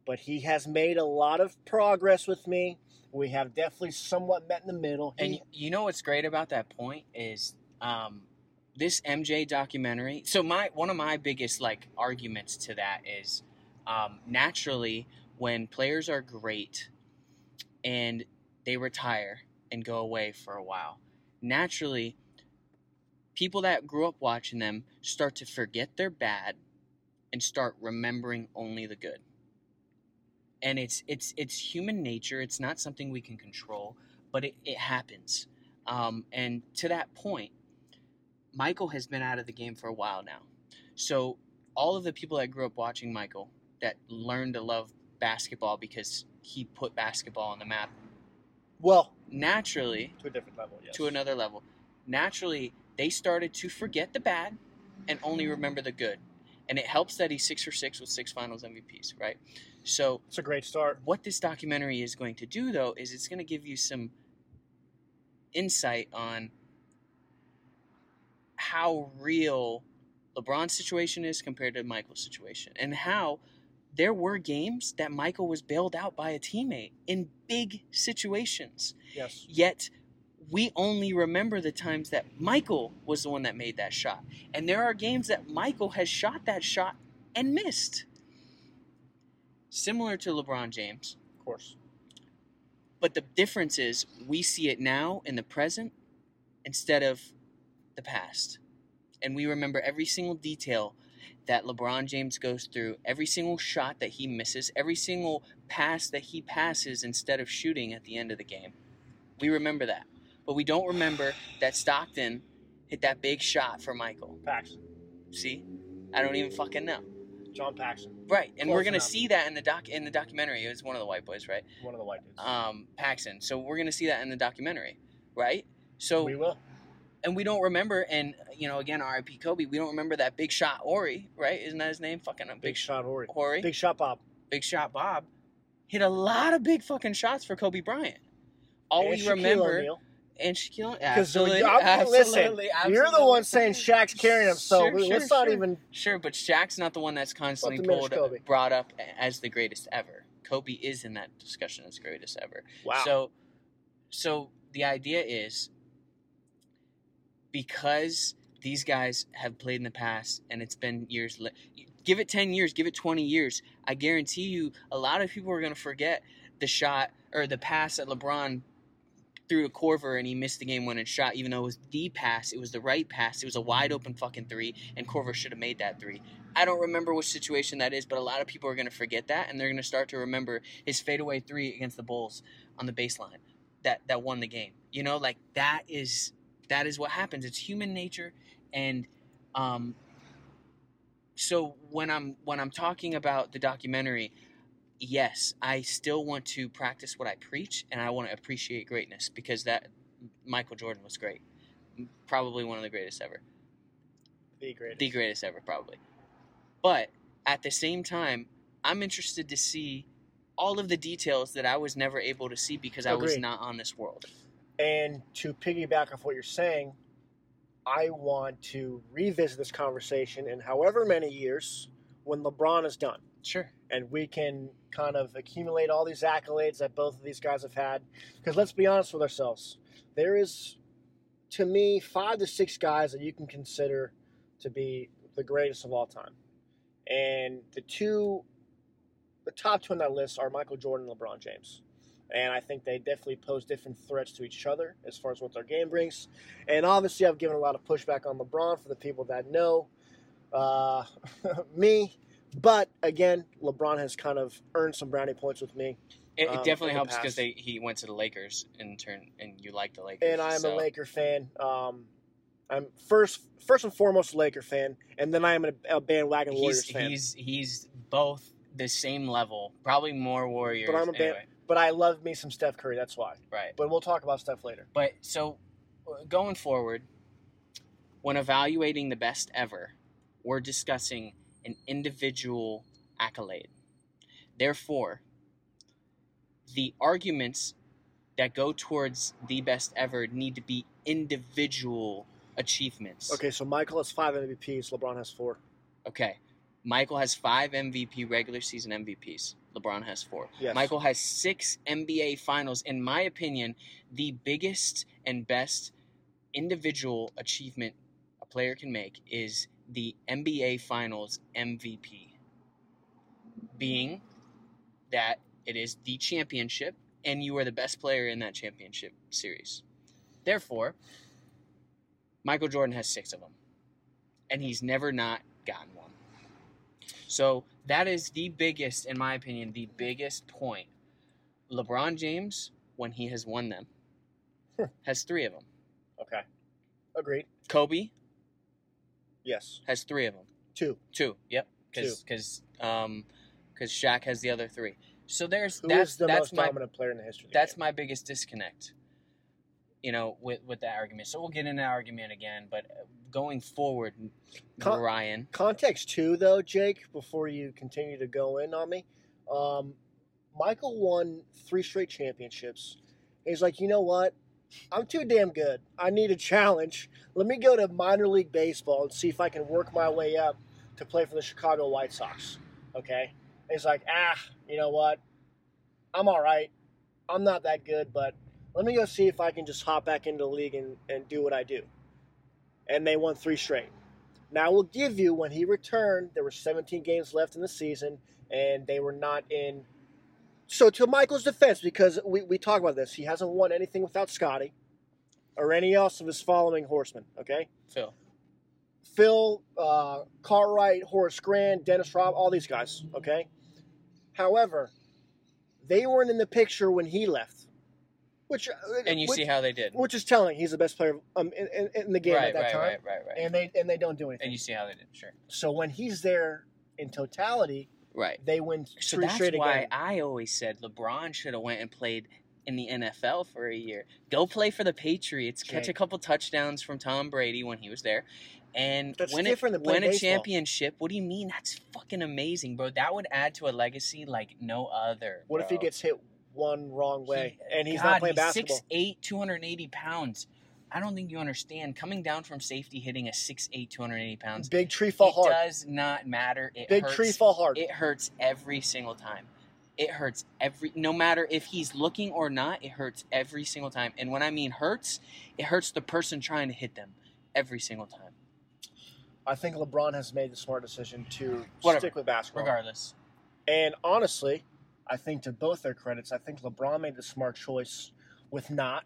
but he has made a lot of progress with me. We have definitely somewhat met in the middle. And He, y- you know what's great about that point is um, this MJ documentary. So my one of my biggest like arguments to that is um, naturally when players are great and they retire and go away for a while, naturally people that grew up watching them start to forget their bad and start remembering only the good. And it's it's it's human nature. It's not something we can control, but it, it happens. Um, and to that point, Michael has been out of the game for a while now. So all of the people that grew up watching Michael that learned to love basketball because he put basketball on the map Well, naturally to a different level. Yes. to another level. Naturally, they started to forget the bad and only remember the good. And it helps that he's six for six with six finals MVPs, right? So It's a great start. what this documentary is going to do though is it's going to give you some insight on how real LeBron's situation is compared to Michael's situation and how there were games that Michael was bailed out by a teammate in big situations. Yes. Yet we only remember the times that Michael was the one that made that shot. And there are games that Michael has shot that shot and missed. Similar to LeBron James. Of course. But the difference is we see it now in the present instead of the past. And we remember every single detail that LeBron James goes through, every single shot that he misses, every single pass that he passes instead of shooting at the end of the game. We remember that. But we don't remember that Stockton hit that big shot for Michael. Paxson. See? I don't even fucking know. John Paxson. Right. And we're gonna enough. see that in the doc in the documentary. It was one of the white boys, right? One of the white dudes. um, Paxson. So we're gonna see that in the documentary, right? So we will. and we don't remember, and you know, again, R.I.P. Kobe. We don't remember that big shot Horry, right? Isn't that his name? Fucking a big, Big shot. Horry, big, Big shot, Bob. Big Shot Bob. Hit a lot of big fucking shots for Kobe Bryant. All And we Shaquille remember O'Neal. And Shaquille, absolutely, absolutely, listen, You're the one saying Shaq's carrying him, so Sure, we- sure, let's not sure. even. Sure, but Shaq's not the one that's constantly Kobe. brought up as the greatest ever. Kobe is in that discussion as greatest ever. Wow. So, so the idea is because these guys have played in the past and it's been years. Give it ten years, give it twenty years. I guarantee you, a lot of people are going to forget the shot or the pass that LeBron threw to Korver and he missed the game-winning shot, even though it was the pass. It was the right pass. It was a wide open fucking three, and Korver should have made that three. I don't remember which situation that is, but a lot of people are going to forget that, and they're going to start to remember his fadeaway three against the Bulls on the baseline that that won the game. You know, like that is that is what happens. It's human nature, and um, so when I'm when I'm talking about the documentary, yes, I still want to practice what I preach, and I want to appreciate greatness because that Michael Jordan was great, probably one of the greatest ever The greatest. the greatest ever, probably. But at the same time, I'm interested to see all of the details that I was never able to see because I was not on this world. And to piggyback off what you're saying, I want to revisit this conversation in however many years when LeBron is done. Sure. And we can kind of accumulate all these accolades that both of these guys have had. Because let's be honest with ourselves. There is, to me, five to six guys that you can consider to be the greatest of all time. And the two, the top two on that list are Michael Jordan and LeBron James. And I think they definitely pose different threats to each other as far as what their game brings. And obviously, I've given a lot of pushback on LeBron for the people that know uh, [LAUGHS] me. But again, LeBron has kind of earned some brownie points with me. It, it Um, definitely in the helps because he went to the Lakers in turn, and you like the Lakers. And I'm so- a Laker fan. Um, I'm first, first and foremost, a Laker fan, and then I am a, a bandwagon Warriors He's fan. he's he's both the same level, probably more Warriors. But I'm a anyway. But I love me some Steph Curry. That's why. right. But we'll talk about Steph later. But so going forward, when evaluating the best ever, we're discussing an individual accolade. Therefore, the arguments that go towards the best ever need to be individual achievements. Okay, so Michael has five MVPs. LeBron has four. Okay. Michael has five MVP regular season MVPs. LeBron has four. Yes. Michael has six NBA finals. In my opinion, the biggest and best individual achievement a player can make is the NBA Finals MVP, being that it is the championship and you are the best player in that championship series. Therefore, Michael Jordan has six of them, and he's never not gotten one. So that is the biggest, in my opinion, the biggest point. LeBron James, when he has won them, has three of them. Okay. Agreed. Kobe Yes. has three of them. Two. Two. Yep. Because because um because Shaq has the other three. So there's Who that's the that's most my dominant player in the history? That's game? my biggest disconnect. You know, with with that argument. So we'll get into that argument again. But uh, going forward, Con- Ryan, context too, though, Jake. Before you continue to go in on me, um, Michael won three straight championships. He's like, you know what? I'm too damn good. I need a challenge. Let me go to minor league baseball and see if I can work my way up to play for the Chicago White Sox. Okay. And he's like, ah, you know what? I'm all right. I'm not that good, but let me go see if I can just hop back into the league and, and do what I do. And they won three straight. Now, we'll give you when he returned, there were 17 games left in the season, and they were not in. So, to Michael's defense, because we, we talk about this, he hasn't won anything without Scottie or any else of his following horsemen, okay? Phil. Phil, uh, Cartwright, Horace Grant, Dennis Robb, all these guys, okay? However, they weren't in the picture when he left, which uh, And you which, see how they did. which is telling. He's the best player um, in, in, in the game right, at that right, time, right, right, right. and they and they don't do anything. And you see how they did. Sure. So when he's there in totality, Right. they win So that's straight why again. I always said LeBron should have went and played in the NFL for a year. Go play for the Patriots, catch a couple touchdowns from Tom Brady when he was there, and That's win, different a, win a championship. What do you mean? That's fucking amazing, bro. That would add to a legacy like no other. What if he gets hit one wrong way He- and he's God, not playing basketball? 6'8", 280 pounds. I don't think you understand. Coming down from safety, hitting a 6'8", 280 pounds. Big tree fall it hard. does not matter. It Big hurts. tree fall hard. It hurts every single time. It hurts every no matter if he's looking or not, it hurts every single time. And when I mean hurts, it hurts the person trying to hit them every single time. I think LeBron has made the smart decision to Whatever. stick with basketball. Regardless. And honestly, I think to both their credits, I think LeBron made the smart choice with not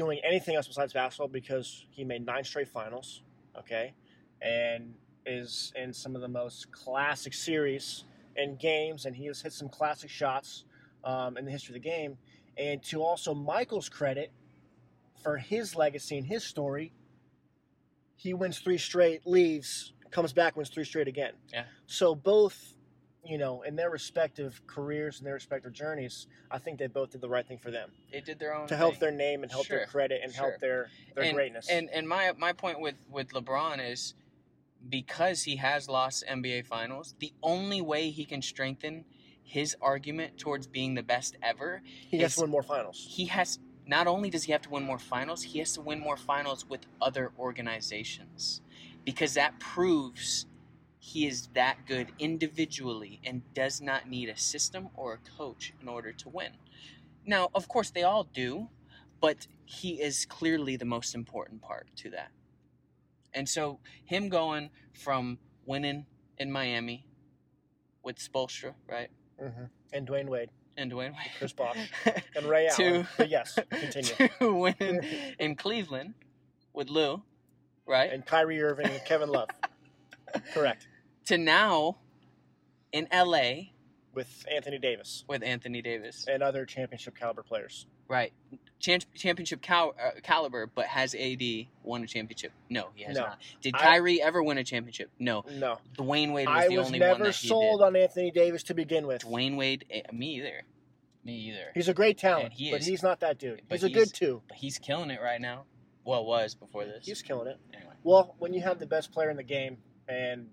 doing anything else besides basketball because he made nine straight finals, okay, and is in some of the most classic series and games, and he has hit some classic shots um, in the history of the game. And to also Michael's credit for his legacy and his story, he wins three straight, leaves, comes back, wins three straight again. Yeah. So both, you know, in their respective careers and their respective journeys, I think they both did the right thing for them They did their own to help thing. their name and help their credit and Sure. help their their and, greatness. And and my my point with with LeBron is because he has lost NBA finals, the only way he can strengthen his argument towards being the best ever he has is- to win more finals. he has not only does he have to win more finals, he has to win more finals with other organizations because that proves he is that good individually and does not need a system or a coach in order to win. Now, of course, they all do, but he is clearly the most important part to that. And so, him going from winning in Miami with Spoelstra, right? hmm And Dwyane Wade, And Dwyane Wade. Chris Bosh. [LAUGHS] and Ray To- Allen. But yes, [LAUGHS] continue. to win in Cleveland with Lue, right? and Kyrie Irving and Kevin Love. [LAUGHS] Correct. To now in LA With Anthony Davis with Anthony Davis, and other championship caliber players. right? Champ- championship cal- uh, caliber, but has AD won a championship? No, he has No. not. Did I- Kyrie ever win a championship? No. No. Dwyane Wade was I the was only one never that he sold on Anthony Davis to begin with. Dwyane Wade, eh, me either. Me either. He's a great talent, he but he's not that dude. But He's a good two. But he's killing it right now. Well, was before this. He's killing it. anyway. Well, when you have the best player in the game and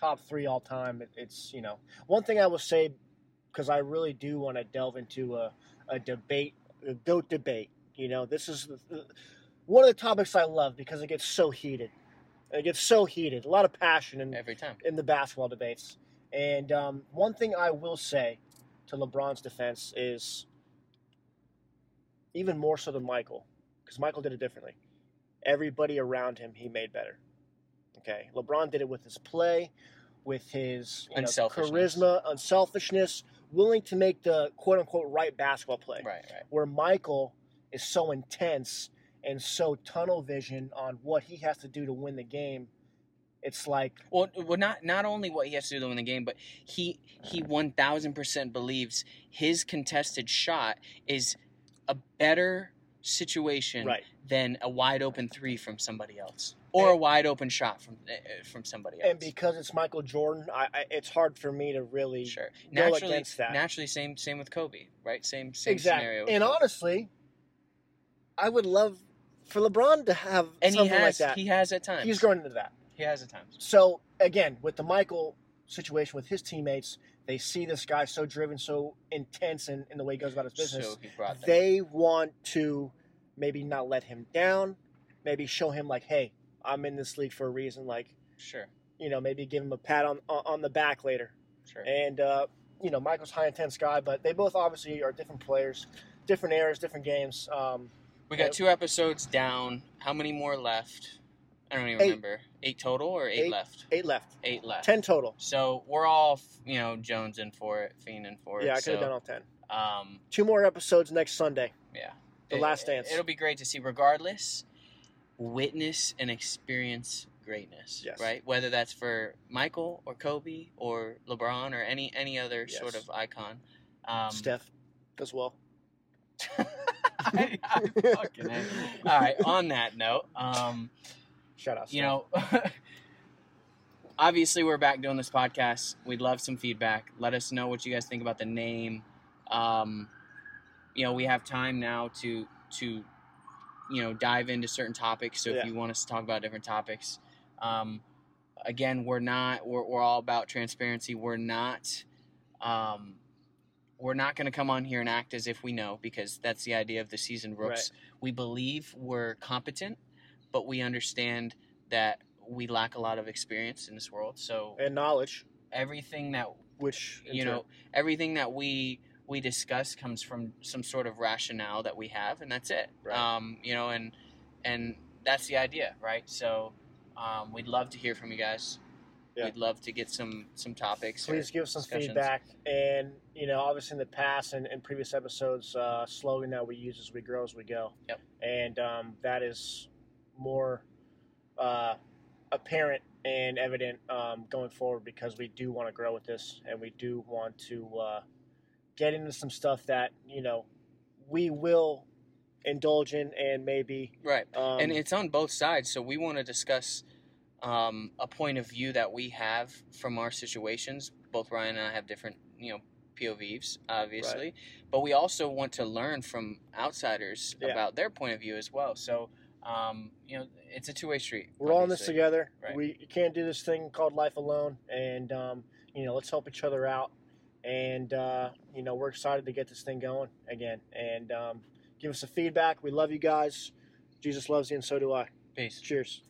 top three all time, it, it's you know one thing I will say because I really do want to delve into a, a debate, a goat debate. You know, this is the, the- one of the topics I love because it gets so heated. It gets so heated, a lot of passion in Every time. in the basketball debates. And um, one thing I will say to LeBron's defense is even more so than Michael, because Michael did it differently. Everybody around him he made better. Okay, LeBron did it with his play, with his you know, Unselfishness. charisma, unselfishness, willing to make the quote unquote right basketball play. Right, right. Where Michael is so intense and so tunnel vision on what he has to do to win the game. It's like Well, well, not not only what he has to do to win the game, but he he one thousand percent believes his contested shot is a better situation right. than a wide open three from somebody else, or a wide open shot from uh, from somebody else. And because it's Michael Jordan, I, I, it's hard for me to really sure, go naturally, against that. naturally, same same with Kobe, right? Same same exactly. scenario. And Kobe. honestly, I would love for LeBron to have and he something has like that. he has at times. He's growing into that. He has at times. So again, with the Michael situation with his teammates, they see this guy so driven, so intense in, in the way he goes about his business. So he they want to maybe not let him down, maybe show him like, hey, I'm in this league for a reason. Like, sure, you know, maybe give him a pat on on the back later. sure. And uh, you know, Michael's high intense guy, but they both obviously are different players, different eras, different games. Um, We got two episodes down. How many more left? I don't even Eight. remember. Eight total or eight, Eight. left? eight left, Eight left. ten total. So we're all, you know, jonesing for it, fiending for it. Yeah, I could so, have done all ten. Um, Two more episodes next Sunday. yeah. The Last Dance. It'll be great to see. Regardless, witness and experience greatness. Yes. Right. Whether that's for Michael or Kobe or LeBron or any any other sort of icon. Um, Steph as well. I, [LAUGHS] I All right. On that note, um, Shout out. you know, [LAUGHS] obviously we're back doing this podcast. We'd love some feedback. Let us know what you guys think about the name. Um, you know, we have time now to to you know dive into certain topics. So if you want us to talk about different topics, um, again, we're not. We're, we're all about transparency. We're not. Um, we're not going to come on here and act as if we know because that's the idea of the season rooks. We believe we're competent, but we understand that we lack a lot of experience in this world. So and knowledge, everything that which you turn- know, everything that we we discuss comes from some sort of rationale that we have, and that's it. Right. Um, you know, and and that's the idea, right? So um, we'd love to hear from you guys. Yeah. We'd love to get some some topics. please give us some feedback. And you know, obviously in the past and in previous episodes, uh, slogan that we use is "We grow as we go." Yep. And um, that is more uh, apparent and evident um, going forward because we do want to grow with this, and we do want to uh, get into some stuff that you know we will indulge in and maybe. Right. Um, and it's on both sides. So we want to discuss um, a point of view that we have from our situations. Both Ryan and I have different, you know, POVs, obviously, but we also want to learn from outsiders Yeah. about their point of view as well. So, um, you know, it's a two way street. we're all in this together. Right. We can't do this thing called life alone, and um, you know, let's help each other out. And uh, you know, we're excited to get this thing going again. And um, give us some feedback. We love you guys. Jesus loves you, and so do I. Peace. Cheers.